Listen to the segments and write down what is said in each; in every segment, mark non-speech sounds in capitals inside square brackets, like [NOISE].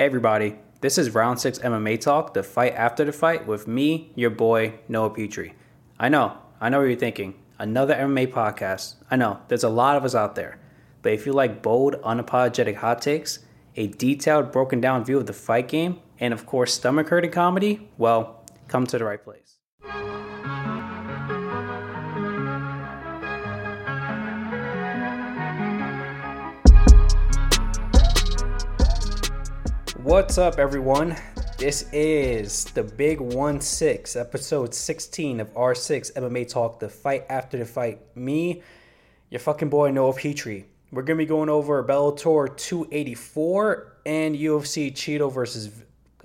Everybody, this is Round 6 MMA Talk, the fight after the fight with me, your boy, Noah Petrie. I know, I know what you're thinking. Another MMA podcast. I know, there's a lot of us out there. But if you like bold, unapologetic hot takes, a detailed, broken down view of the fight game, and of course, stomach hurting comedy, well, come to the right place. What's up, everyone? This is the Big 1 6, episode 16 of R6 MMA Talk, the fight after the fight. Me, your fucking boy Noah Petrie. We're going to be going over Bellator 284 and UFC Chito versus.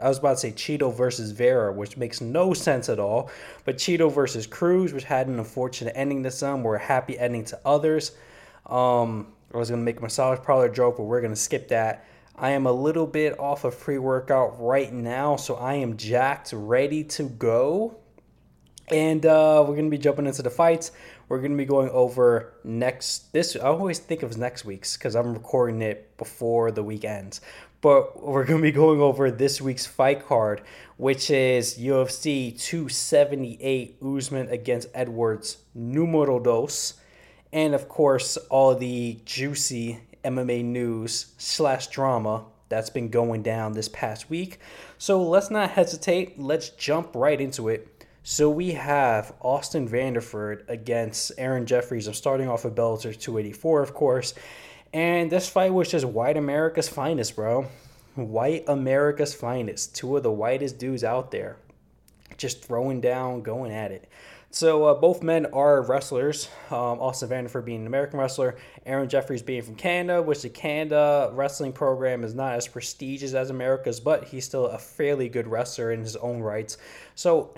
I was about to say Chito versus Vera, which makes no sense at all. But Chito versus Cruz, which had an unfortunate ending to some, were a happy ending to others. Um, I was going to make a massage parlor joke, but we're going to skip that. I am a little bit off of pre workout right now, so I am jacked, ready to go. And uh, we're going to be jumping into the fights. We're going to be going over next this. I always think of next week's because I'm recording it before the week ends. But we're going to be going over this week's fight card, which is UFC 278 Usman against Edwards numero dos. And of course, all the juicy MMA news slash drama that's been going down this past week. So let's not hesitate. Let's jump right into it. So we have Austin Vanderford against Aaron Jeffries. I'm starting off with Bellator 284, of course. And this fight was just white America's finest, bro. White America's finest. Two of the whitest dudes out there. Just throwing down, going at it. So uh, both men are wrestlers. Um, Austin Vanderford being an American wrestler, Aaron Jeffries being from Canada, which the Canada wrestling program is not as prestigious as America's, but he's still a fairly good wrestler in his own rights. So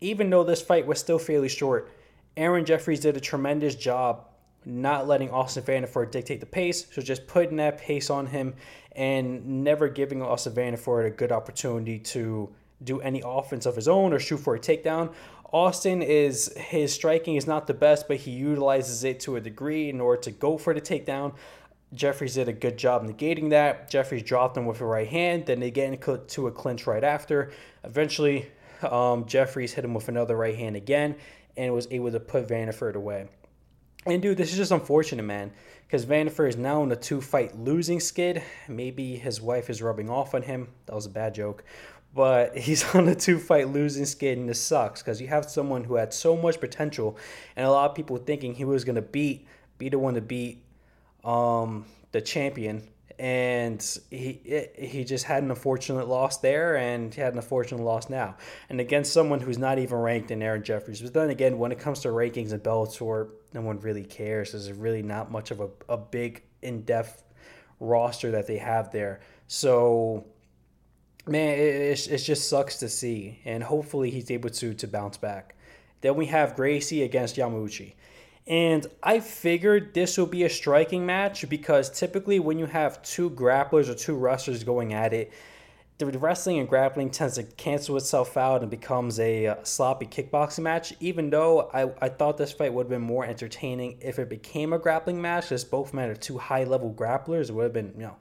even though this fight was still fairly short, Aaron Jeffries did a tremendous job not letting Austin Vanderford dictate the pace, so just putting that pace on him and never giving Austin Vanderford a good opportunity to do any offense of his own or shoot for a takedown. Austin is his striking is not the best, but he utilizes it to a degree in order to go for the takedown. Jeffries did a good job negating that. Jeffries dropped him with a right hand, then they get into to a clinch right after. Eventually, um, Jeffries hit him with another right hand again and was able to put Vanderford away. And dude, this is just unfortunate, man, because Vanderford is now in a two fight losing skid. Maybe his wife is rubbing off on him. That was a bad joke but [LAUGHS] he's on a two fight losing skid and this sucks because you have someone who had so much potential and a lot of people thinking he was going to beat be the one to beat um, the champion. And he he just had an unfortunate loss there and he had an unfortunate loss now. And against someone who's not even ranked in Aaron Jeffries but then again when it comes to rankings in Bellator no one really cares. There's really not much of a, a big in-depth roster that they have there. So man, it, it, just sucks to see. And hopefully he's able to to bounce back. Then we have Gracie against Yamauchi. And I figured this will be a striking match because typically when you have two grapplers or two wrestlers going at it, the wrestling and grappling tends to cancel itself out and becomes a uh, sloppy kickboxing match. Even though I, I thought this fight would have been more entertaining if it became a grappling match, as both men are two high level grapplers, it would have been, you know,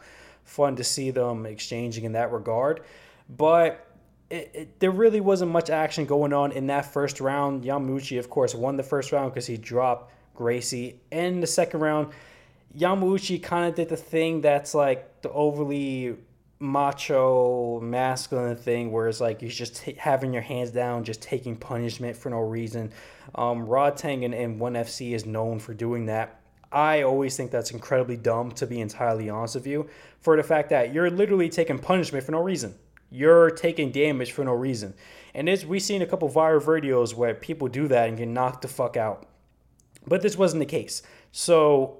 fun to see them exchanging in that regard. But it, it, there really wasn't much action going on in that first round. Yamauchi, of course, won the first round because he dropped Gracie. In the second round, Yamauchi kind of did the thing that's like the overly macho, masculine thing where it's like you're just t- having your hands down, just taking punishment for no reason. Um, Rodtang and, and ONE FC is known for doing that. I always think that's incredibly dumb, to be entirely honest with you, for the fact that you're literally taking punishment for no reason. You're taking damage for no reason. And it's, we've seen a couple viral videos where people do that and get knocked the fuck out. But this wasn't the case. So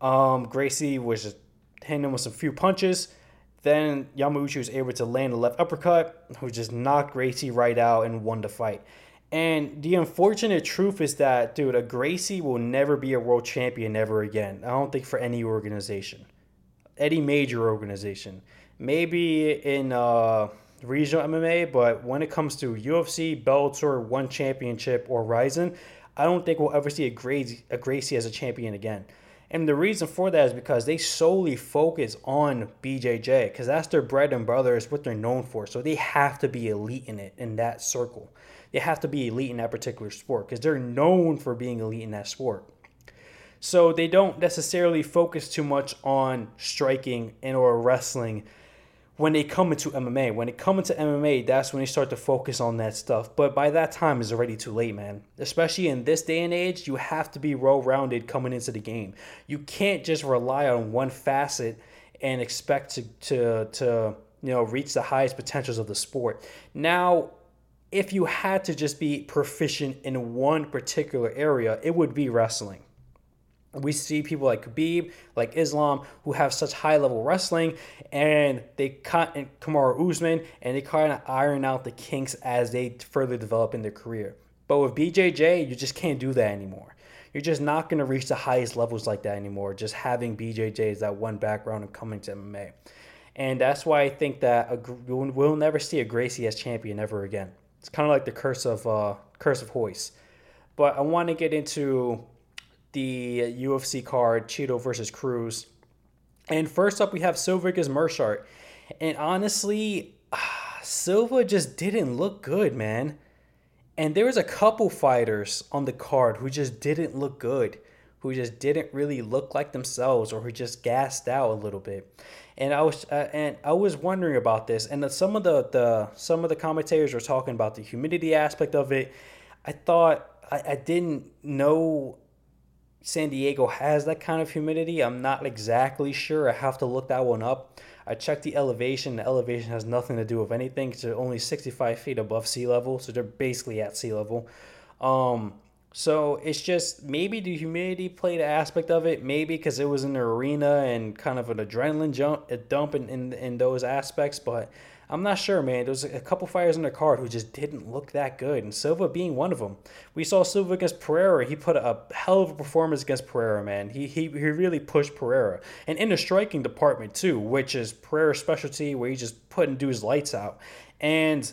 um, Gracie was just hitting him with a few punches. Then Yamauchi was able to land a left uppercut, who just knocked Gracie right out and won the fight. And the unfortunate truth is that, dude, a Gracie will never be a world champion ever again. I don't think for any organization, any major organization. Maybe in uh, regional MMA, but when it comes to UFC, Bellator, One Championship, or Rizin, I don't think we'll ever see a Gracie, a Gracie as a champion again. And the reason for that is because they solely focus on BJJ because that's their bread and butter, is what they're known for. So they have to be elite in it, in that circle. They have to be elite in that particular sport because they're known for being elite in that sport. So they don't necessarily focus too much on striking and or wrestling when they come into MMA. When they come into MMA, that's when they start to focus on that stuff. But by that time, it's already too late, man. Especially in this day and age, you have to be well rounded coming into the game. You can't just rely on one facet and expect to, to, to you know, reach the highest potentials of the sport. Now, if you had to just be proficient in one particular area, it would be wrestling we see people like Khabib, like Islam, who have such high level wrestling, and they cut and Kamaru Usman, and they kind of iron out the kinks as they further develop in their career. But with BJJ, you just can't do that anymore. You're just not going to reach the highest levels like that anymore. Just having BJJ as that one background and coming to MMA, and that's why I think that a, we'll never see a Gracie as champion ever again. It's kind of like the curse of uh, curse of Royce. But I want to get into the UFC card, Chito versus Cruz. And first up, we have Silva against Meerschaert. And honestly, [SIGHS] Silva just didn't look good, man. And there was a couple fighters on the card who just didn't look good, who just didn't really look like themselves, or who just gassed out a little bit. And I was uh, and I was wondering about this. And some of the, the some of the commentators were talking about the humidity aspect of it. I thought I, I didn't know San Diego has that kind of humidity. I'm not exactly sure. I have to look that one up. I checked the elevation. The elevation has nothing to do with anything. It's only 65 feet above sea level, so they're basically at sea level. Um, so it's just maybe the humidity played an aspect of it. Maybe because it was in the arena and kind of an adrenaline jump, a dump in, in, in those aspects. But I'm not sure, man. There was a couple fighters in the card who just didn't look that good, and Silva being one of them. We saw Silva against Pereira. He put a hell of a performance against Pereira, man. He he, he really pushed Pereira, and in the striking department too, which is Pereira's specialty, where he just put and do his lights out. And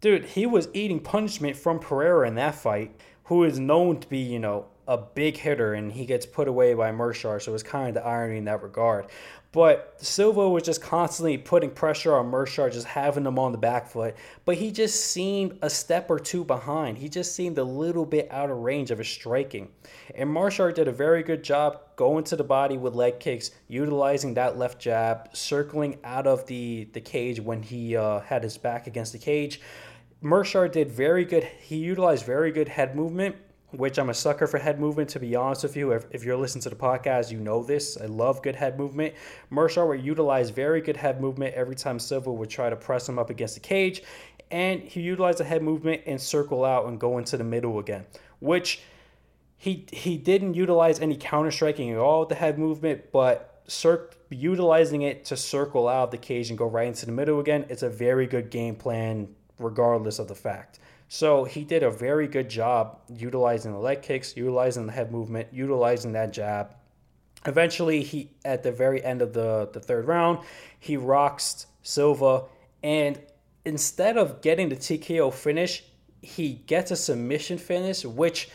dude, he was eating punishment from Pereira in that fight, who is known to be, you know, a big hitter and he gets put away by Meerschaert, so it's kind of the irony in that regard. But Silva was just constantly putting pressure on Meerschaert, just having him on the back foot. But he just seemed a step or two behind. He just seemed a little bit out of range of his striking. And Meerschaert did a very good job going to the body with leg kicks, utilizing that left jab, circling out of the, the cage when he uh, had his back against the cage. Meerschaert did very good. He utilized very good head movement which I'm a sucker for head movement, to be honest with you. If, if you're listening to the podcast, you know this. I love good head movement. Meerschaert would utilize very good head movement every time Silva would try to press him up against the cage. And he utilized the head movement and circle out and go into the middle again, which he he didn't utilize any counter striking at all with the head movement, but cir- utilizing it to circle out the cage and go right into the middle again, it's a very good game plan, regardless of the fact. So he did a very good job utilizing the leg kicks, utilizing the head movement, utilizing that jab. Eventually, he at the very end of the, the third round, he rocks Silva, and instead of getting the TKO finish, he gets a submission finish, which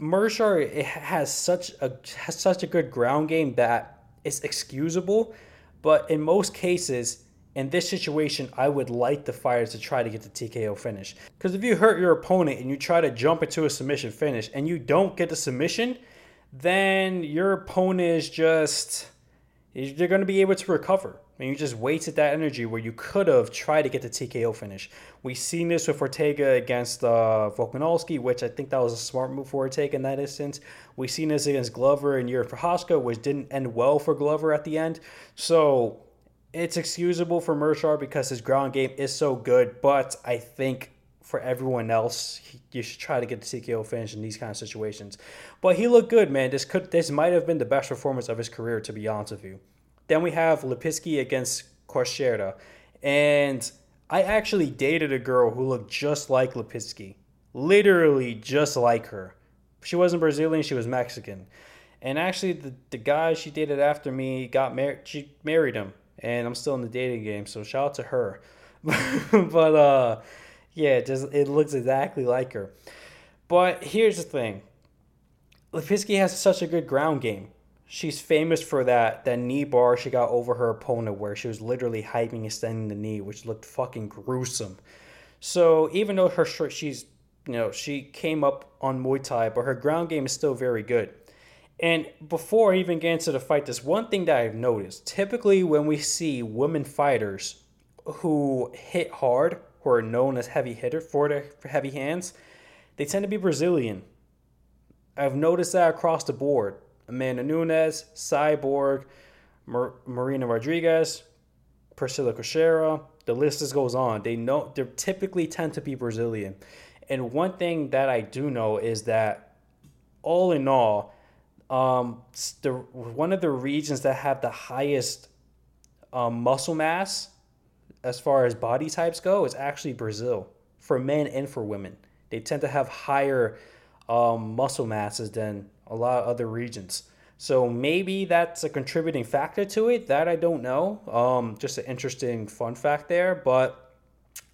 Meerschaert has such a has such a good ground game that it's excusable. But in most cases, in this situation, I would like the fighters to try to get the TKO finish. Because if you hurt your opponent and you try to jump into a submission finish and you don't get the submission, then your opponent is just, they're going to be able to recover. And you just wasted that energy where you could have tried to get the TKO finish. We've seen this with Ortega against uh, Volkanovski, which I think that was a smart move for Ortega in that instance. We've seen this against Glover and Prochazka, which didn't end well for Glover at the end. So it's excusable for Meerschaert because his ground game is so good, but I think for everyone else, you should try to get the TKO finish in these kind of situations. But he looked good, man. This could this might have been the best performance of his career, to be honest with you. Then we have Lipinski against Teixeira, and I actually dated a girl who looked just like Lipinski, literally just like her. She wasn't Brazilian; she was Mexican. And actually, the, the guy she dated after me got married. She married him and I'm still in the dating game, so shout out to her. [LAUGHS] but uh, yeah, it just it looks exactly like her. But here's the thing: Lipinski has such a good ground game, she's famous for that that knee bar she got over her opponent where she was literally hyping extending the knee, which looked fucking gruesome. So even though her she's you know she came up on Muay Thai, but her ground game is still very good. And before I even get into the fight, there's one thing that I've noticed. Typically, when we see women fighters who hit hard, who are known as heavy hitter for their heavy hands, they tend to be Brazilian. I've noticed that across the board. Amanda Nunes, Cyborg, Mar- Marina Rodriguez, Priscilla Cachoeira, the list just goes on. They know they typically tend to be Brazilian. And one thing that I do know is that all in all, um, the one of the regions that have the highest um, muscle mass as far as body types go is actually Brazil for men and for women. They tend to have higher um, muscle masses than a lot of other regions. So maybe that's a contributing factor to it. That I don't know. Um, just an interesting fun fact there. But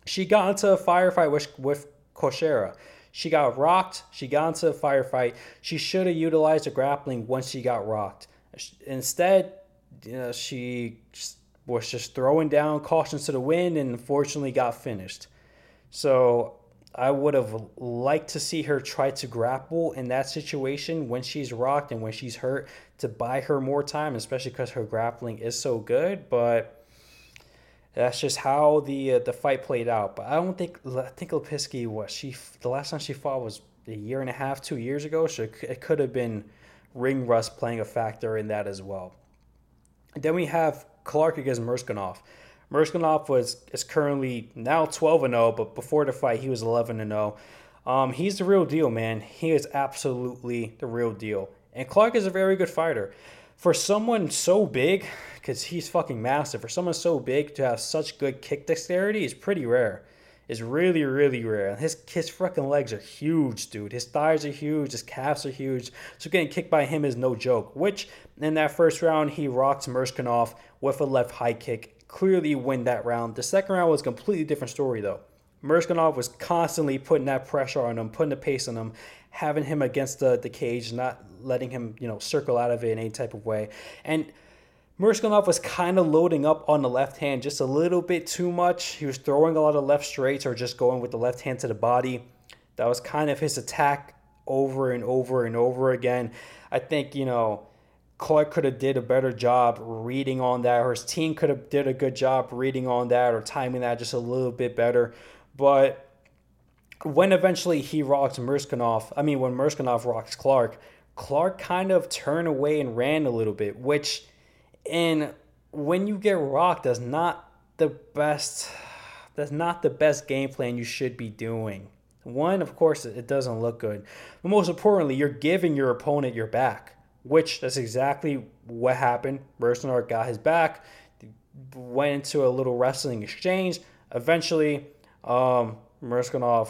she got into a firefight with with Cachoeira. She got rocked. She got into a firefight. She should have utilized the grappling once she got rocked. Instead, you know, she was just throwing down cautions to the wind and unfortunately got finished. So I would have liked to see her try to grapple in that situation when she's rocked and when she's hurt to buy her more time, especially because her grappling is so good. But that's just how the uh, the fight played out. But I don't think I think Lipinski was she the last time she fought was a year and a half, two years ago. So it, could have been ring rust playing a factor in that as well. And then we have Clark against Murzkanov. Murzkanov was is currently now 12 and 0, but before the fight he was 11 and 0. Um, he's the real deal, man. He is absolutely the real deal. And Clark is a very good fighter for someone so big, because he's fucking massive, for someone so big to have such good kick dexterity is pretty rare. Is really, really rare. His his fucking legs are huge, dude. His thighs are huge. His calves are huge. So getting kicked by him is no joke. Which in that first round he rocked Murzkanov with a left high kick. Clearly win that round. The second round was a completely different story though. Murzkanov was constantly putting that pressure on him, putting the pace on him, having him against the, the cage, not letting him, you know, circle out of it in any type of way. And Murzkanov was kind of loading up on the left hand just a little bit too much. He was throwing a lot of left straights or just going with the left hand to the body. That was kind of his attack over and over and over again. I think, you know, Clark could have did a better job reading on that, or his team could have did a good job reading on that or timing that just a little bit better. But when eventually he rocks Murzkanov, I mean, when Murzkanov rocks Clark, Clark kind of turned away and ran a little bit, which, and when you get rocked, that's not the best. That's not the best game plan you should be doing. One, of course, it doesn't look good, but most importantly, you're giving your opponent your back, which that's exactly what happened. Murzkanov got his back, went into a little wrestling exchange. Eventually, um, Murzkanov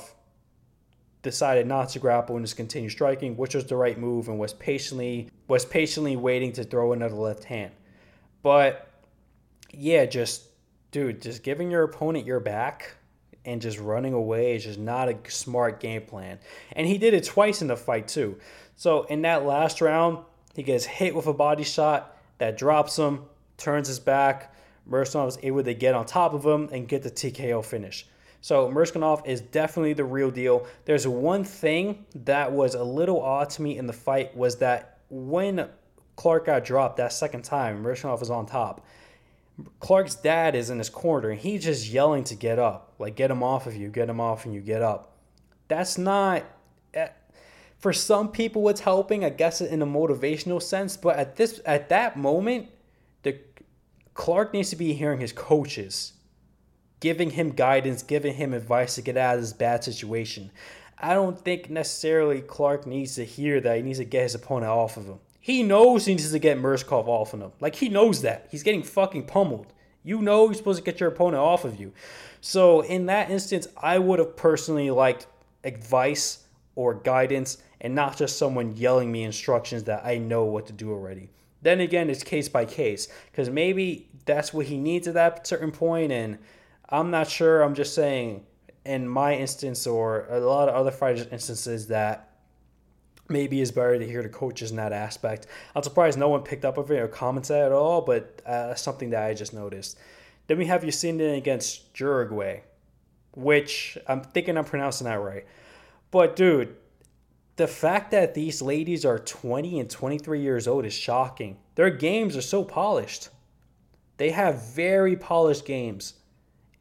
decided not to grapple and just continue striking, which was the right move, and was patiently was patiently waiting to throw another left hand. But yeah, just dude, just giving your opponent your back and just running away is just not a smart game plan. And he did it twice in the fight too. So in that last round, he gets hit with a body shot that drops him, turns his back. Merson was able to get on top of him and get the TKO finish. So Murzkanov is definitely the real deal. There's one thing that was a little odd to me in the fight was that when Clark got dropped that second time, Murzkanov was on top. Clark's dad is in his corner and he's just yelling to get up, like get him off of you, get him off, and you get up. That's not. Eh, for some people, it's helping, I guess, in a motivational sense. But at this, at that moment, the Clark needs to be hearing his coaches giving him guidance, giving him advice to get out of this bad situation. I don't think necessarily Clark needs to hear that. He needs to get his opponent off of him. He knows he needs to get Murzkanov off of him. Like he knows that. He's getting fucking pummeled. You know you're supposed to get your opponent off of you. So in that instance, I would have personally liked advice or guidance and not just someone yelling me instructions that I know what to do already. Then again, it's case by case because maybe that's what he needs at that certain point and I'm not sure. I'm just saying, in my instance, or a lot of other fighters' instances, that maybe it's better to hear the coaches in that aspect. I'm surprised no one picked up of it or commented at all, but uh, something that I just noticed. Then we have Yusinda against Uruguay, which I'm thinking I'm pronouncing that right. But dude, the fact that these ladies are 20 and 23 years old is shocking. Their games are so polished. They have very polished games.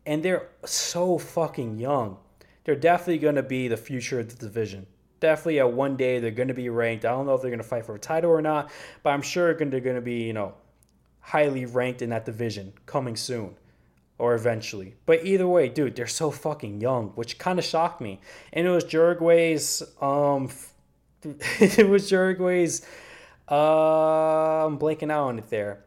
And they're so fucking young. They're definitely going to be the future of the division. Definitely at one day they're going to be ranked. I don't know if they're going to fight for a title or not, but I'm sure they're going to be, you know, highly ranked in that division coming soon or eventually. But either way, dude, they're so fucking young, which kind of shocked me. And it was Uruguay's um [LAUGHS] it was Uruguay's. Uh, I'm blanking out on it there.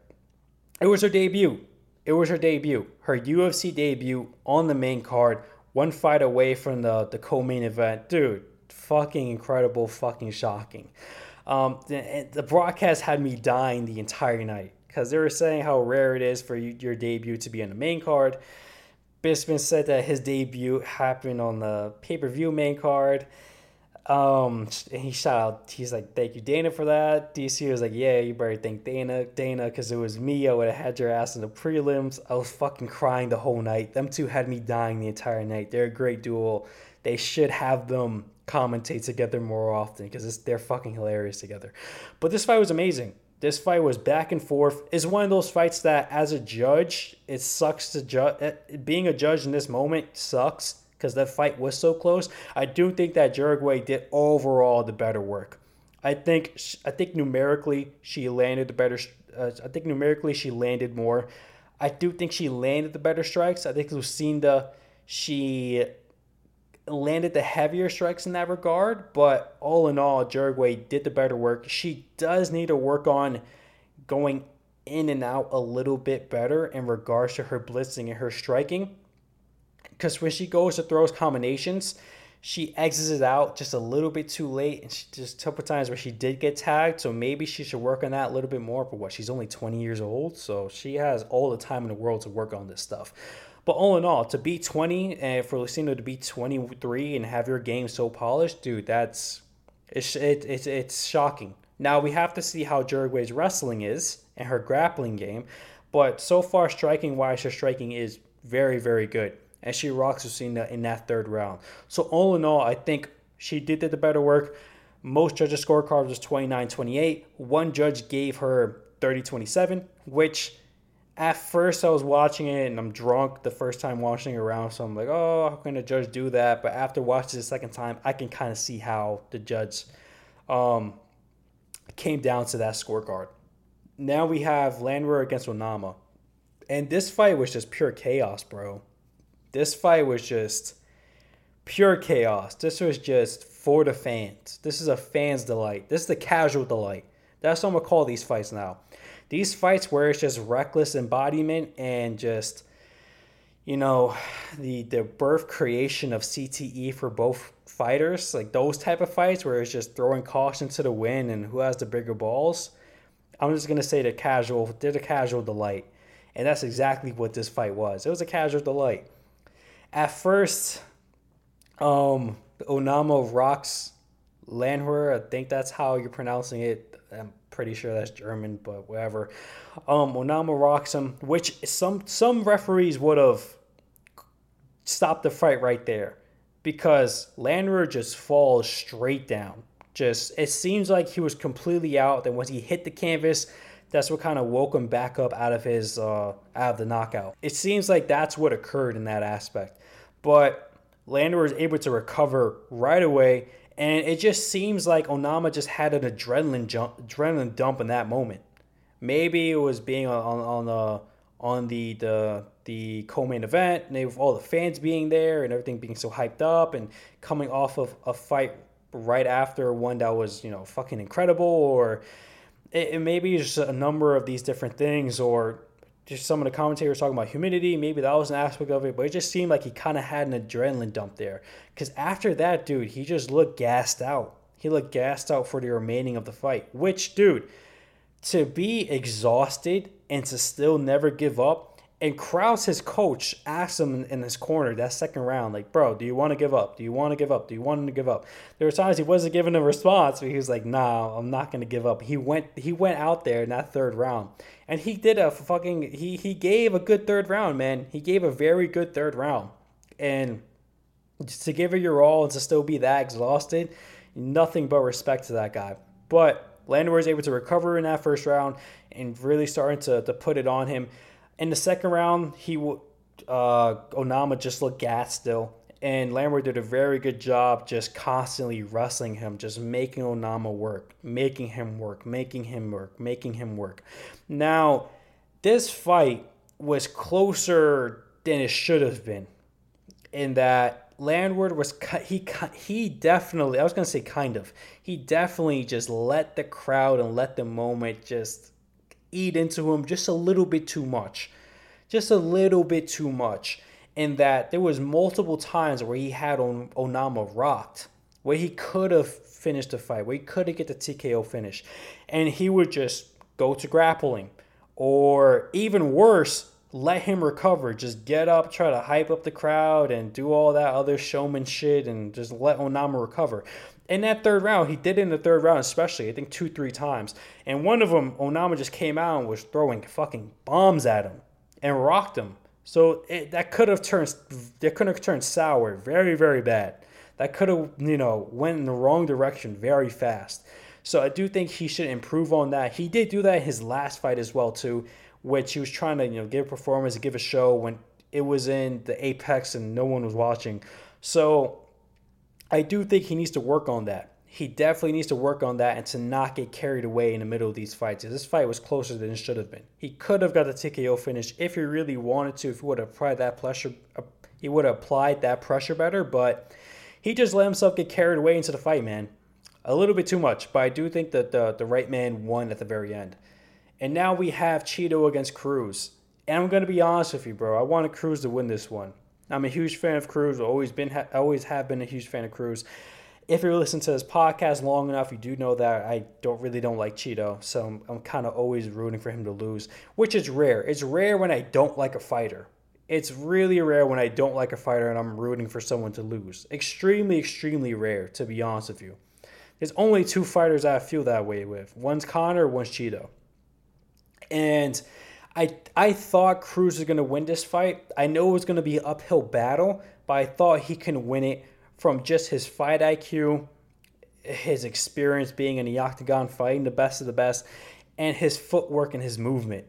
It was her debut. It was her debut. Her UFC debut on the main card, one fight away from the, the co main event. Dude, fucking incredible, fucking shocking. Um, the, the broadcast had me dying the entire night because they were saying how rare it is for you, your debut to be on the main card. Bisping said that his debut happened on the pay per view main card. Um, he shout out. He's like, "Thank you, Dana, for that." DC was like, "Yeah, you better thank Dana, Dana, because it was me. I would have had your ass in the prelims. I was fucking crying the whole night. Them two had me dying the entire night. They're a great duel. They should have them commentate together more often because they're fucking hilarious together. But this fight was amazing. This fight was back and forth. It's one of those fights that, as a judge, it sucks to judge. Eh, being a judge in this moment sucks because that fight was so close. I do think that Uruguay did overall the better work. I think I think numerically she landed the better. Uh, I think numerically she landed more. I do think she landed the better strikes. I think Lucinda she landed the heavier strikes in that regard. But all in all, Uruguay did the better work. She does need to work on going in and out a little bit better in regards to her blitzing and her striking because when she goes to throws combinations, she exits it out just a little bit too late, and she just a couple times where she did get tagged. So maybe she should work on that a little bit more. But what? She's only 20 years old, so she has all the time in the world to work on this stuff. But all in all, to be 20 and for Lucinda to be 23 and have your game so polished, dude, that's it's it, it's it's shocking. Now we have to see how Uruguay's wrestling is and her grappling game, but so far striking wise, her striking is very very good and she rocks Lucina in that third round. So all in all, I think she did the better work. Most judges' scorecard was 29-28. One judge gave her 30-27, which at first I was watching it and I'm drunk the first time watching it around, so I'm like, oh, how can a judge do that? But after watching the second time, I can kind of see how the judge um, came down to that scorecard. Now we have Landwehr against Onama. And this fight was just pure chaos, bro. This fight was just pure chaos. This was just for the fans. This is a fan's delight. This is the casual delight. That's what I'm gonna call these fights now. These fights where it's just reckless embodiment and just you know the the birth creation of CTE for both fighters, like those type of fights where it's just throwing caution to the wind and who has the bigger balls. I'm just gonna say the casual, they're the casual delight, and that's exactly what this fight was. It was a casual delight at first, um, Onama rocks Landwehr. I think that's how you're pronouncing it. I'm pretty sure that's German, but whatever. Um, Onama rocks him, which some some referees would have stopped the fight right there because Landwehr just falls straight down. Just it seems like he was completely out. Then once he hit the canvas, that's what kind of woke him back up out of his uh, out of the knockout. It seems like that's what occurred in that aspect but Landwehr was able to recover right away. And it just seems like Onama just had an adrenaline jump, adrenaline dump in that moment. Maybe it was being on on the on the the the co-main event, and with all the fans being there and everything being so hyped up, and coming off of a fight right after one that was you know fucking incredible, or it, it maybe just a number of these different things, or just some of the commentators talking about humidity. Maybe that was an aspect of it, but it just seemed like he kind of had an adrenaline dump there. Because after that, dude, he just looked gassed out. He looked gassed out for the remaining of the fight. Which, dude, to be exhausted and to still never give up, And Krause, his coach, asked him in his corner that second round, like, bro, do you want to give up? Do you want to give up? Do you want to give up? There were times he wasn't giving a response, but he was like, nah, I'm not gonna give up. He went he went out there in that third round. And he did a fucking he he gave a good third round, man. He gave a very good third round. And to give it your all and to still be that exhausted, nothing but respect to that guy. But Landwehr was able to recover in that first round and really starting to, to put it on him. In the second round, he uh, Onama just looked gassed still, and Landwehr did a very good job just constantly wrestling him, just making Onama work, making him work, making him work, making him work. Now, this fight was closer than it should have been, in that Landwehr was he he definitely I was gonna say kind of he definitely just let the crowd and let the moment just eat into him just a little bit too much, just a little bit too much. In that there was multiple times where he had on Onama rocked, where he could have finished the fight, where he could have get the TKO finish, and he would just go to grappling, or even worse, let him recover. Just get up, try to hype up the crowd, and do all that other showman shit, and just let Onama recover. In that third round, he did in the third round, especially I think two, three times. And one of them, Onama just came out and was throwing fucking bombs at him and rocked him. So it, that could have turned, that could have turned sour, very, very bad. That could have, you know, went in the wrong direction very fast. So I do think he should improve on that. He did do that his last fight as well too which he was trying to you know give a performance, give a show when it was in the apex and no one was watching. So I do think he needs to work on that. He definitely needs to work on that and to not get carried away in the middle of these fights. This fight was closer than it should have been. He could have got the TKO finish if he really wanted to. If he would have applied that pressure, uh, he would have applied that pressure better. But he just let himself get carried away into the fight, man. A little bit too much. But I do think that the the right man won at the very end. And now we have Chito against Cruz. And I'm gonna be honest with you, bro. I wanted Cruz to win this one. I'm a huge fan of Cruz. Always been, always have been a huge fan of Cruz. If you're listening to this podcast long enough, you do know that I don't really don't like Chito, so I'm, I'm kind of always rooting for him to lose, which is rare. It's rare when I don't like a fighter. It's really rare when I don't like a fighter and I'm rooting for someone to lose. Extremely, extremely rare, to be honest with you. There's only two fighters I feel that way with. One's Conor, one's Chito. And I I thought Cruz was gonna win this fight. I know it was gonna be an uphill battle, but I thought he can win it from just his fight IQ, his experience being in the octagon fighting the best of the best, and his footwork and his movement.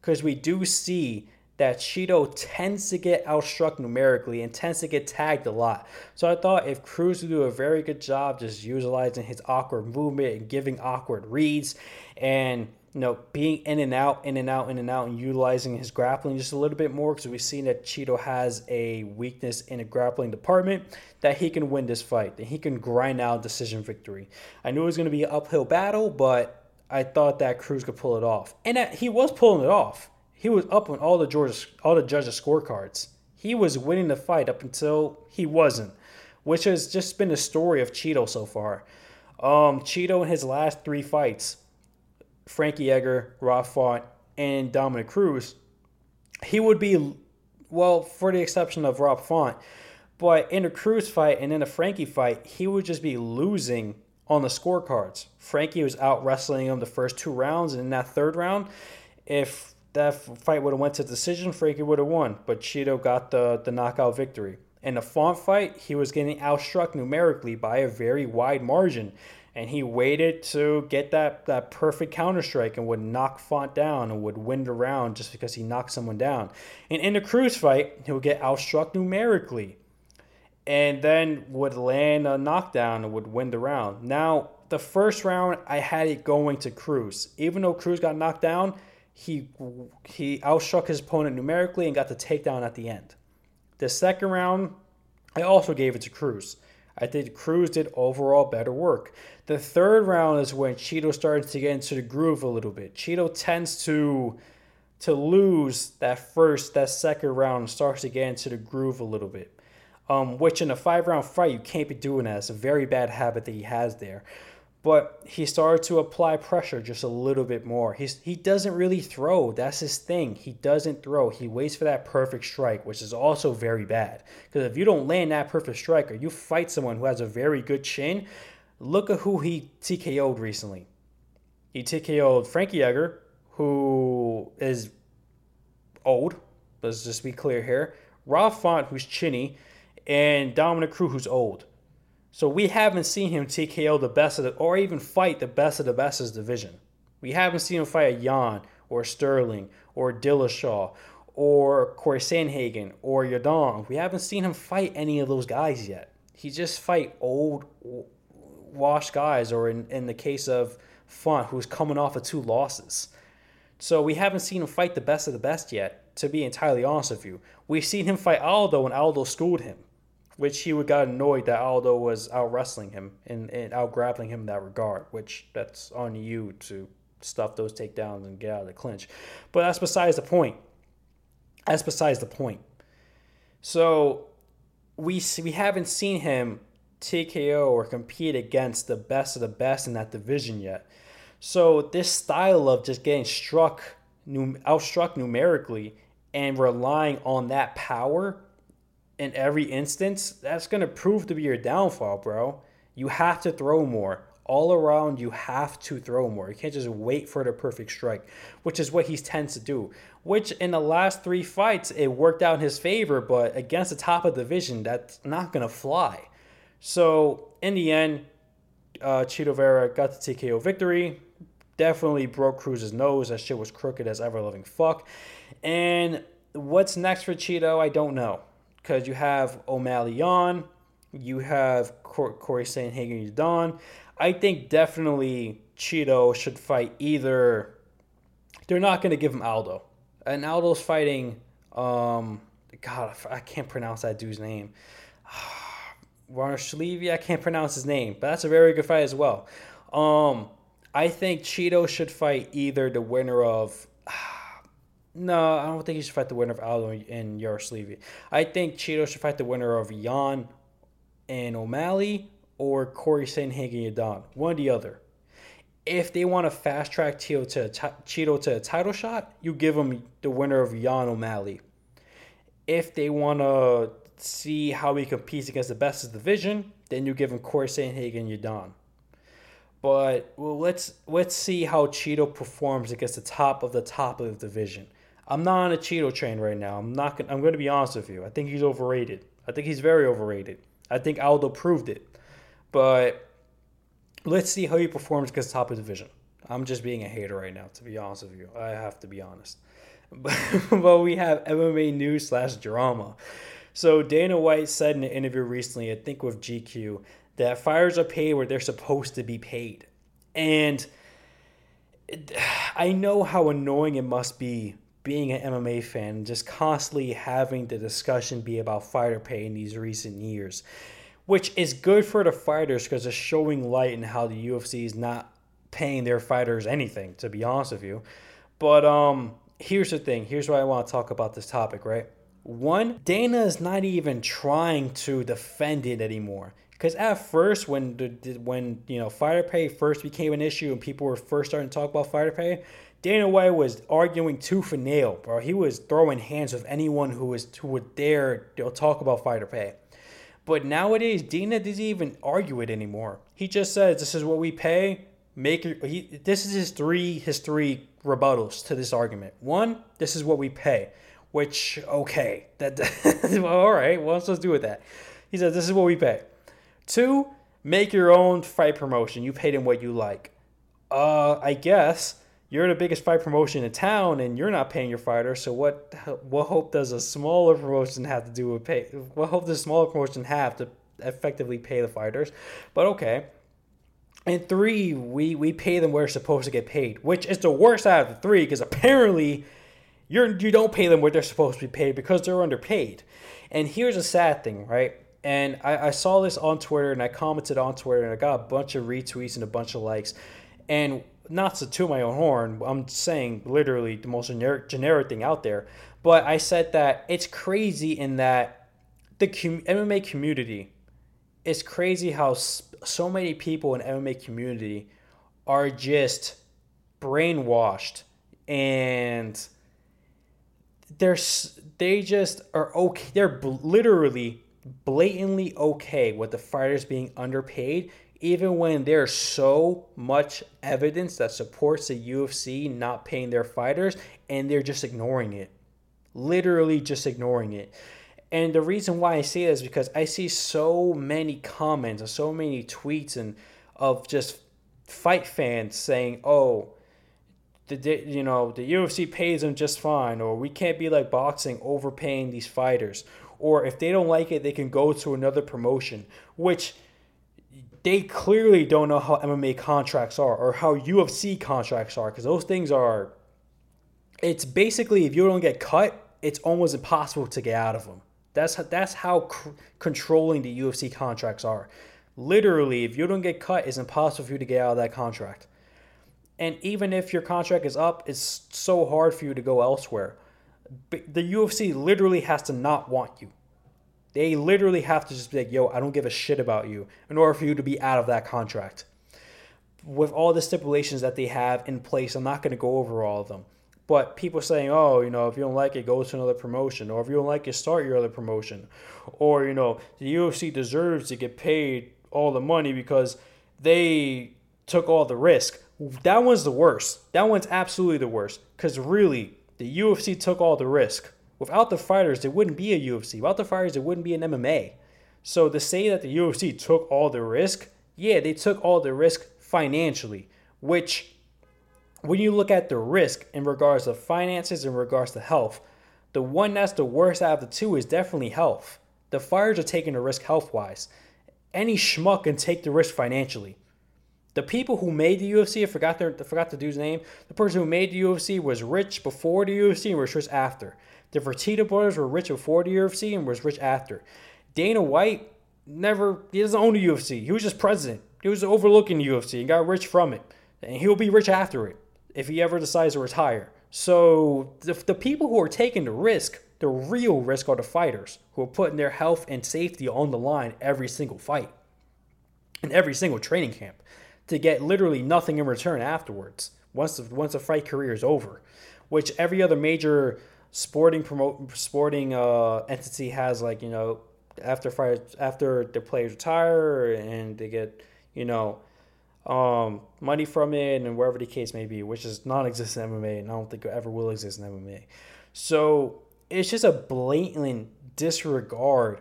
Because we do see that Chito tends to get outstruck numerically and tends to get tagged a lot. So I thought if Cruz would do a very good job just utilizing his awkward movement and giving awkward reads and you know, being in and out, in and out, in and out, and utilizing his grappling just a little bit more because we've seen that Chito has a weakness in a grappling department that he can win this fight, that he can grind out decision victory. I knew it was going to be an uphill battle, but I thought that Cruz could pull it off, and he was pulling it off. He was up on all the Georgia, all the judges' scorecards. He was winning the fight up until he wasn't, which has just been the story of Chito so far. Um, Chito in his last three fights Frankie Edgar, Rob Font, and Dominick Cruz, he would be, well, for the exception of Rob Font, but in a Cruz fight and in a Frankie fight, he would just be losing on the scorecards. Frankie was out wrestling him the first two rounds, and in that third round, if that fight would have went to decision, Frankie would have won. But Chito got the, the knockout victory. In the Font fight, he was getting outstruck numerically by a very wide margin and he waited to get that, that perfect counter strike and would knock Font down and would win the round just because he knocked someone down. And in the Cruz fight, he would get outstruck numerically and then would land a knockdown and would win the round. Now, the first round, I had it going to Cruz. Even though Cruz got knocked down, he he outstruck his opponent numerically and got the takedown at the end. The second round, I also gave it to Cruz. I think Cruz did overall better work. The third round is when Chito started to get into the groove a little bit. Chito tends to to lose that first, that second round, and starts to get into the groove a little bit. Um, which in a five round fight you can't be doing that. It's a very bad habit that he has there. But he started to apply pressure just a little bit more. He's, he doesn't really throw. That's his thing. He doesn't throw. He waits for that perfect strike, which is also very bad. Because if you don't land that perfect strike or you fight someone who has a very good chin, look at who he TKO'd recently. He TKO'd Frankie Edgar, who is old. Let's just be clear here. Rob Font, who's chinny, and Dominick Cruz, who's old. So we haven't seen him TKO the best of the, or even fight the best of the best's division. We haven't seen him fight a Yan or Sterling or Dillashaw or Corey Sandhagen or Yadong. We haven't seen him fight any of those guys yet. He just fight old, washed guys, or in, in the case of Font, who's coming off of two losses. So we haven't seen him fight the best of the best yet, to be entirely honest with you. We've seen him fight Aldo, and Aldo schooled him which he would got annoyed that Aldo was out wrestling him and, and out grappling him in that regard, which that's on you to stuff those takedowns and get out of the clinch. But that's besides the point. That's besides the point. So we we haven't seen him TKO or compete against the best of the best in that division yet. So this style of just getting struck, outstruck numerically and relying on that power in every instance, that's going to prove to be your downfall, bro. You have to throw more. All around, you have to throw more. You can't just wait for the perfect strike, which is what he tends to do. Which in the last three fights, it worked out in his favor, but against the top of the division, that's not going to fly. So in the end, uh, Chito Vera got the TKO victory. Definitely broke Cruz's nose. That shit was crooked as ever loving fuck. And what's next for Chito? I don't know because you have O'Malley on, you have Corey Sandhagen Don. I think definitely Chito should fight either. They're not going to give him Aldo, and Aldo's fighting. Um, God, I can't pronounce that dude's name. [SIGHS] Warner Shlevy, I can't pronounce his name, but that's a very good fight as well. Um, I think Chito should fight either the winner of. [SIGHS] No, I don't think he should fight the winner of Aldo and Yaroslavi. I think Chito should fight the winner of Yan and O'Malley or Corey Sandhagen Yadong. One or the other. If they want to fast track Chito to, Chito to a title shot, you give him the winner of Yan O'Malley. If they want to see how he competes against the best of the division, then you give him Corey Sandhagen Yadong. But well, let's let's see how Chito performs against the top of the top of the division. I'm not on a Chito train right now. I'm not. Gonna, I'm going to be honest with you. I think he's overrated. I think he's very overrated. I think Aldo proved it, but let's see how he performs against top of division. I'm just being a hater right now, to be honest with you. I have to be honest. [LAUGHS] But, we have MMA news slash drama. So Dana White said in an interview recently, I think with GQ, that fighters are paid where they're supposed to be paid, and [SIGHS] I know how annoying it must be being an MMA fan, just constantly having the discussion be about fighter pay in these recent years, which is good for the fighters because it's showing light in how the UFC is not paying their fighters anything, to be honest with you. But um, here's the thing. Here's why I want to talk about this topic, right? One, Dana is not even trying to defend it anymore. Because at first, when the when you know fighter pay first became an issue and people were first starting to talk about fighter pay, Dana White was arguing tooth and nail, bro. He was throwing hands with anyone who was who would dare you know, talk about fighter pay. But nowadays, Dana doesn't even argue it anymore. He just says, "This is what we pay." Make it. He, this is his three his three rebuttals to this argument. One, this is what we pay, which okay, that [LAUGHS] all right. What else to do with that? He says, "This is what we pay." Two, make your own fight promotion. You pay them what you like. Uh, I guess you're the biggest fight promotion in town and you're not paying your fighter. So what what hope does a smaller promotion have to do with pay? What hope does a smaller promotion have to effectively pay the fighters? But okay. And three, we we pay them where they're supposed to get paid, which is the worst out of the three because apparently you're you don't pay them what they're supposed to be paid because they're underpaid. And here's a sad thing, right? And I, I saw this on Twitter and I commented on Twitter and I got a bunch of retweets and a bunch of likes. And not to toot my own horn, I'm saying literally the most generic, generic thing out there. But I said that it's crazy in that the com- MMA community it's crazy how so many people in MMA community are just brainwashed and they're they just are okay they're literally blatantly okay with the fighters being underpaid even when there's so much evidence that supports the UFC not paying their fighters and they're just ignoring it. Literally just ignoring it. And the reason why I say this is because I see so many comments and so many tweets and of just fight fans saying, "Oh, the you know the UFC pays them just fine," or "We can't be like boxing, overpaying these fighters," or if they don't like it, they can go to another promotion, which they clearly don't know how MMA contracts are or how UFC contracts are because those things are. It's basically if you don't get cut, it's almost impossible to get out of them. That's that's how controlling the UFC contracts are. Literally, if you don't get cut, it's impossible for you to get out of that contract. And even if your contract is up, it's so hard for you to go elsewhere. The UFC literally has to not want you. They literally have to just be like, yo, I don't give a shit about you in order for you to be out of that contract. With all the stipulations that they have in place, I'm not going to go over all of them. But people saying, oh, you know, if you don't like it, go to another promotion. Or if you don't like it, start your other promotion. Or, you know, the UFC deserves to get paid all the money because they took all the risk. That one's the worst. That one's absolutely the worst. Because really, the UFC took all the risk. Without the fighters, there wouldn't be a UFC. Without the fighters, there wouldn't be an MMA. So to say that the UFC took all the risk, yeah, they took all the risk financially, which when you look at the risk in regards to finances, in regards to health, the one that's the worst out of the two is definitely health. The fighters are taking the risk health wise. Any schmuck can take the risk financially. The people who made the UFC, I forgot their, I forgot the dude's name. The person who made the UFC was rich before the UFC and was rich after. The Fertitta brothers were rich before the UFC and was rich after. Dana White never he doesn't own the UFC. He was just president. He was overlooking the UFC and got rich from it. And he'll be rich after it if he ever decides to retire. So the, the people who are taking the risk, the real risk are the fighters who are putting their health and safety on the line every single fight in every single training camp to get literally nothing in return afterwards once the, once the fight career is over, which every other major sporting promote sporting uh, entity has like you know after fight after the players retire and they get you know um, money from it and wherever the case may be, which is non-existent in MMA and I don't think it ever will exist in MMA. So it's just a blatant disregard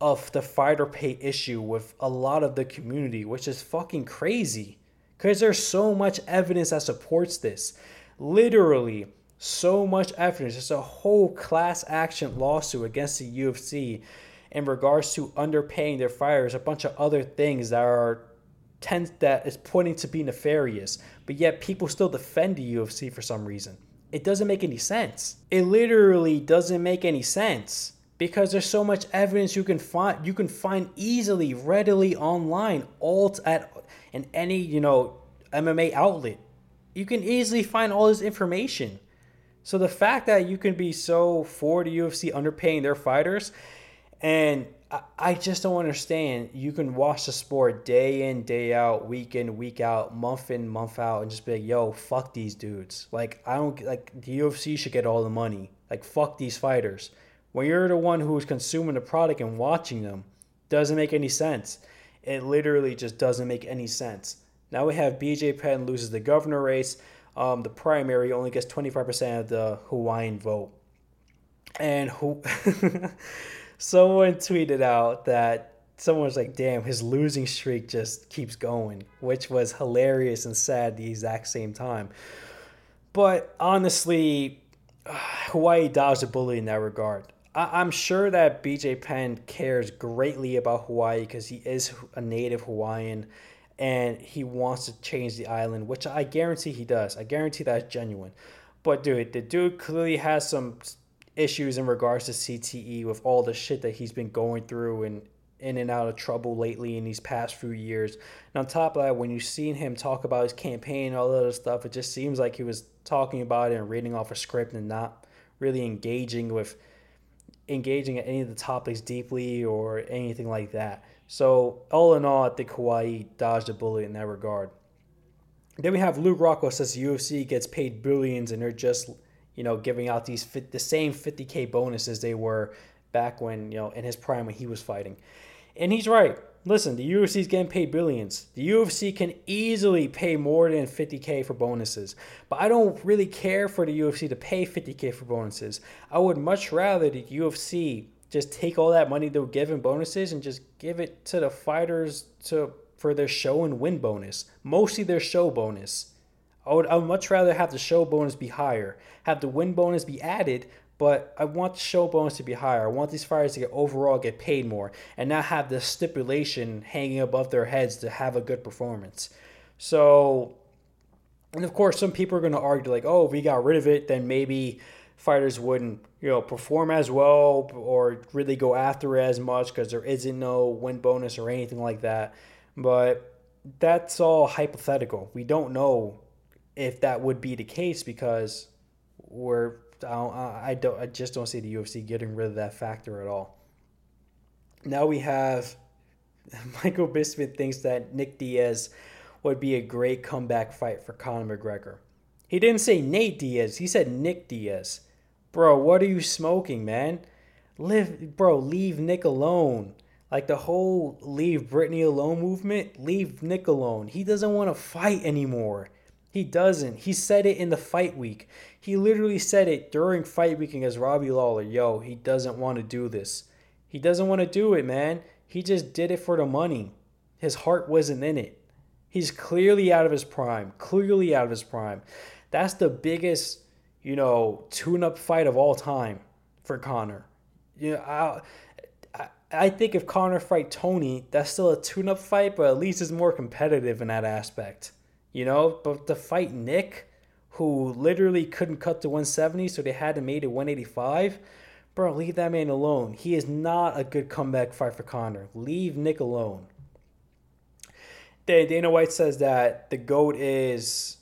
of the fighter pay issue with a lot of the community, which is fucking crazy. Because there's so much evidence that supports this. Literally, so much evidence. There's a whole class action lawsuit against the UFC in regards to underpaying their fighters, a bunch of other things that are tend that is pointing to be nefarious, but yet people still defend the UFC for some reason. It doesn't make any sense. It literally doesn't make any sense because there's so much evidence you can find you can find easily, readily online, all at in any you know MMA outlet. You can easily find all this information. So the fact that you can be so for the UFC underpaying their fighters, and I, I just don't understand. You can watch the sport day in, day out, week in, week out, month in, month out, and just be like, "Yo, fuck these dudes." Like I don't like the UFC should get all the money. Like fuck these fighters. When you're the one who's consuming the product and watching them, doesn't make any sense. It literally just doesn't make any sense. Now we have BJ Penn loses the governor race um, the primary only gets 25% of the Hawaiian vote. And who [LAUGHS] someone tweeted out that someone was like, damn, his losing streak just keeps going, which was hilarious and sad the exact same time. But honestly, [SIGHS] Hawaii dodged a bullet in that regard. I- am sure that BJ Penn cares greatly about Hawaii because he is a native Hawaiian and he wants to change the island, which I guarantee he does. I guarantee that's genuine. But dude, the dude clearly has some issues in regards to CTE with all the shit that he's been going through and in and out of trouble lately in these past few years. And on top of that, when you've seen him talk about his campaign and all that other stuff, it just seems like he was talking about it and reading off a script and not really engaging with engaging in any of the topics deeply or anything like that. So all in all, I think Hawaii dodged a bullet in that regard. Then we have Luke Rockhold says UFC gets paid billions and they're just you know giving out these the same 50k bonuses they were back when you know in his prime when he was fighting, and he's right. Listen, the UFC is getting paid billions. The UFC can easily pay more than 50k for bonuses, but I don't really care for the UFC to pay 50k for bonuses. I would much rather the UFC just take all that money they're giving bonuses and just give it to the fighters to for their show and win bonus, mostly their show bonus. I would, I would much rather have the show bonus be higher, have the win bonus be added, but I want the show bonus to be higher. I want these fighters to get overall get paid more and not have the stipulation hanging above their heads to have a good performance. So, and of course, some people are going to argue like, oh, if we got rid of it, then maybe fighters wouldn't, you know, perform as well or really go after it as much because there isn't no win bonus or anything like that. But that's all hypothetical. We don't know if that would be the case because we're I don't, I don't I just don't see the UFC getting rid of that factor at all. Now we have [LAUGHS] Michael Bisping thinks that Nick Diaz would be a great comeback fight for Conor McGregor. He didn't say Nate Diaz, he said Nick Diaz. Bro, what are you smoking, man? Live bro, leave Nick alone. Like the whole leave Brittany alone movement, leave Nick alone. He doesn't want to fight anymore. He doesn't. He said it in the fight week. He literally said it during fight week against Robbie Lawler. Yo, he doesn't want to do this. He doesn't want to do it, man. He just did it for the money. His heart wasn't in it. He's clearly out of his prime. Clearly out of his prime. That's the biggest, you know, tune-up fight of all time for Conor. You know, I, I, think if Conor fight Tony, that's still a tune-up fight, but at least it's more competitive in that aspect. You know, but to fight Nick, who literally couldn't cut to 170, so they had to make it 185. Bro, leave that man alone. He is not a good comeback fight for Conor. Leave Nick alone. Dana White says that the GOAT is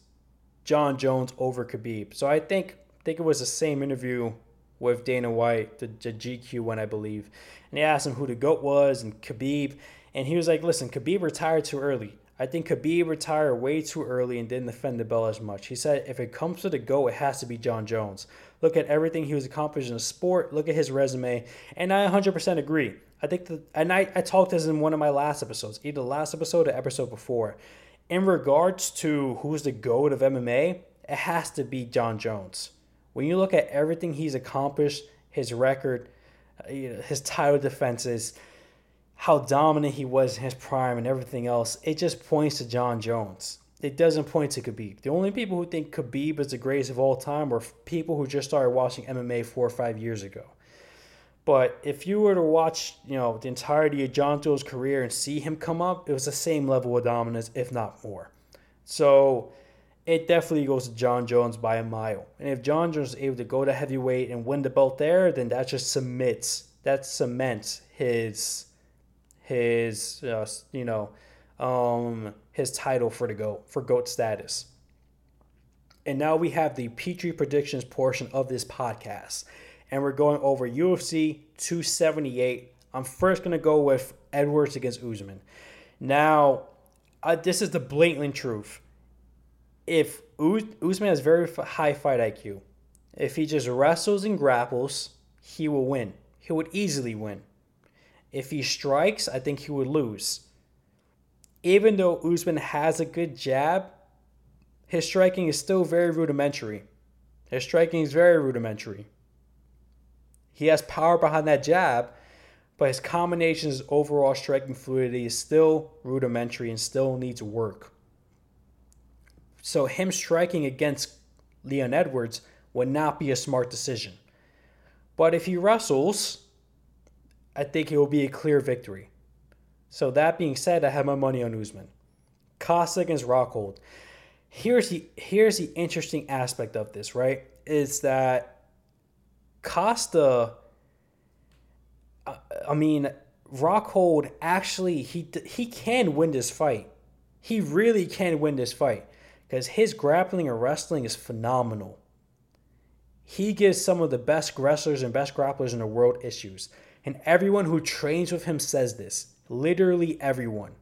Jon Jones over Khabib. So I think think it was the same interview with Dana White, the, the GQ one, I believe. And they asked him who the GOAT was and Khabib. And he was like, listen, Khabib retired too early. I think Khabib retired way too early and didn't defend the belt as much. He said if it comes to the GO, it has to be Jon Jones. Look at everything he was accomplished in the sport. Look at his resume. And I 100% agree. I think that, and I, I talked this in one of my last episodes, either the last episode or episode before. In regards to who's the GOAT of MMA, it has to be Jon Jones. When you look at everything he's accomplished, his record, uh, his title defenses, how dominant he was in his prime and everything else, it just points to Jon Jones. It doesn't point to Khabib. The only people who think Khabib is the greatest of all time are people who just started watching MMA four or five years ago. But if you were to watch, you know, the entirety of Jon Jones' career and see him come up, it was the same level of dominance, if not more. So it definitely goes to Jon Jones by a mile. And if Jon Jones is able to go to heavyweight and win the belt there, then that just submits, that cements his his uh, you know um, his title for the goat for goat status. And now we have the Petrie predictions portion of this podcast, and we're going over UFC 278. I'm first gonna go with Edwards against Usman. Now, uh, this is the blatant truth. If Usman has very high fight IQ, if he just wrestles and grapples, he will win. He would easily win. If he strikes, I think he would lose. Even though Usman has a good jab, his striking is still very rudimentary. His striking is very rudimentary. He has power behind that jab, but his combinations, overall striking fluidity is still rudimentary and still needs work. So him striking against Leon Edwards would not be a smart decision. But if he wrestles, I think it will be a clear victory. So that being said, I have my money on Usman. Costa against Rockhold. Here's the here's the interesting aspect of this, right? Is that Costa I mean, Rockhold actually he he can win this fight. He really can win this fight because his grappling and wrestling is phenomenal. He gives some of the best wrestlers and best grapplers in the world issues. And everyone who trains with him says this. Literally everyone.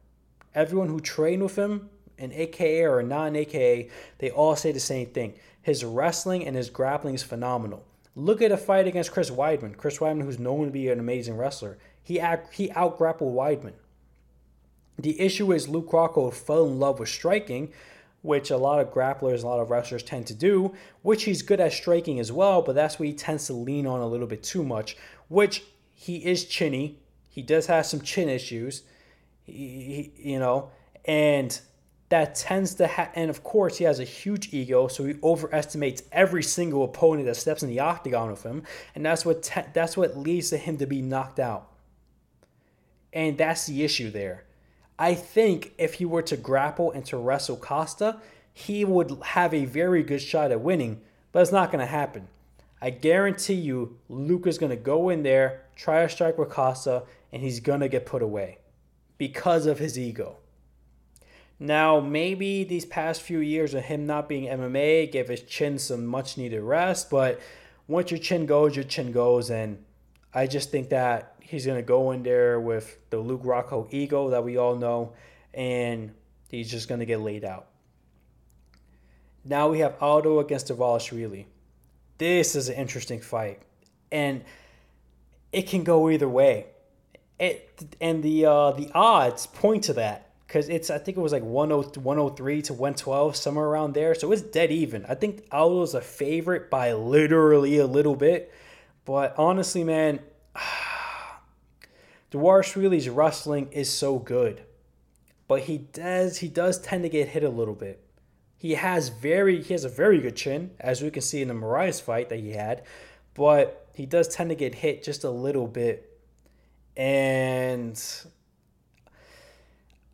Everyone who trained with him, an AKA or a non AKA, they all say the same thing. His wrestling and his grappling is phenomenal. Look at a fight against Chris Weidman. Chris Weidman, who's known to be an amazing wrestler, he he out grappled Weidman. The issue is Luke Rockhold fell in love with striking, which a lot of grapplers, a lot of wrestlers tend to do, which he's good at striking as well, but that's what he tends to lean on a little bit too much, which he is chinny. He does have some chin issues, he, he, you know, and that tends to have, and of course, he has a huge ego, so he overestimates every single opponent that steps in the octagon with him, and that's what te- that's what leads to him to be knocked out. And that's the issue there. I think if he were to grapple and to wrestle Costa, he would have a very good shot at winning, but it's not going to happen. I guarantee you, Luke is going to go in there, try to strike with Costa, and he's going to get put away because of his ego. Now, maybe these past few years of him not being MMA gave his chin some much needed rest, but once your chin goes, your chin goes. And I just think that he's going to go in there with the Luke Rockhold ego that we all know, and he's just going to get laid out. Now we have Aldo against Dvalishvili. This is an interesting fight, and it can go either way. It, and the uh, the odds point to that because it's I think it was like 103 to 112 somewhere around there. So it's dead even. I think Aldo's a favorite by literally a little bit, but honestly, man, [SIGHS] Dvalishvili's wrestling is so good, but he does he does tend to get hit a little bit. He has very he has a very good chin, as we can see in the Moraes fight that he had, but he does tend to get hit just a little bit, and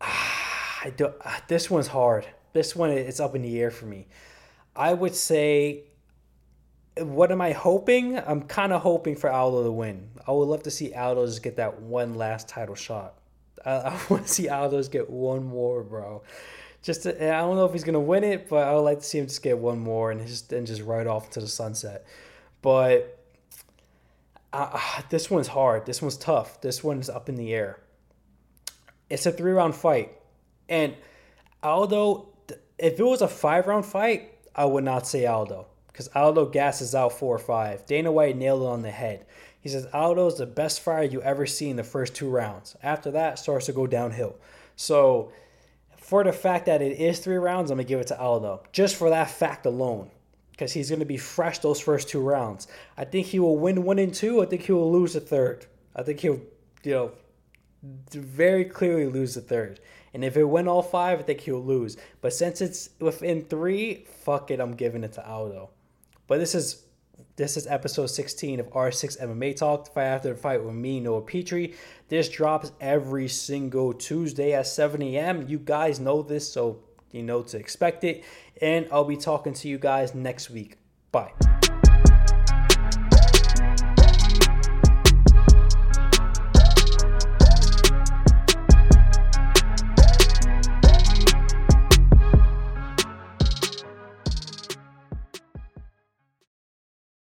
[SIGHS] I do, [SIGHS] this one's hard. This one is up in the air for me. I would say, what am I hoping? I'm kind of hoping for Aldo to win. I would love to see Aldo just get that one last title shot. I, [LAUGHS] I want to see Aldo just get one more, bro. Just to, I don't know if he's gonna win it, but I would like to see him just get one more and just and just ride off into the sunset. But uh, this one's hard. This one's tough. This one's up in the air. It's a three round fight. And Aldo, if it was a five round fight, I would not say Aldo because Aldo gasses out four or five. Dana White nailed it on the head. He says Aldo is the best fighter you ever see in the first two rounds. After that, starts to go downhill. So, for the fact that it is three rounds, I'm gonna give it to Aldo just for that fact alone, because he's gonna be fresh those first two rounds. I think he will win one and two. I think he will lose the third. I think he'll, you know, very clearly lose the third. And if it went all five, I think he'll lose. But since it's within three, fuck it, I'm giving it to Aldo. But this is this is episode 16 of R6 MMA Talk, fight after the fight with me, Noah Petrie. This drops every single Tuesday at 7 a.m. You guys know this, so you know to expect it. And I'll be talking to you guys next week. Bye.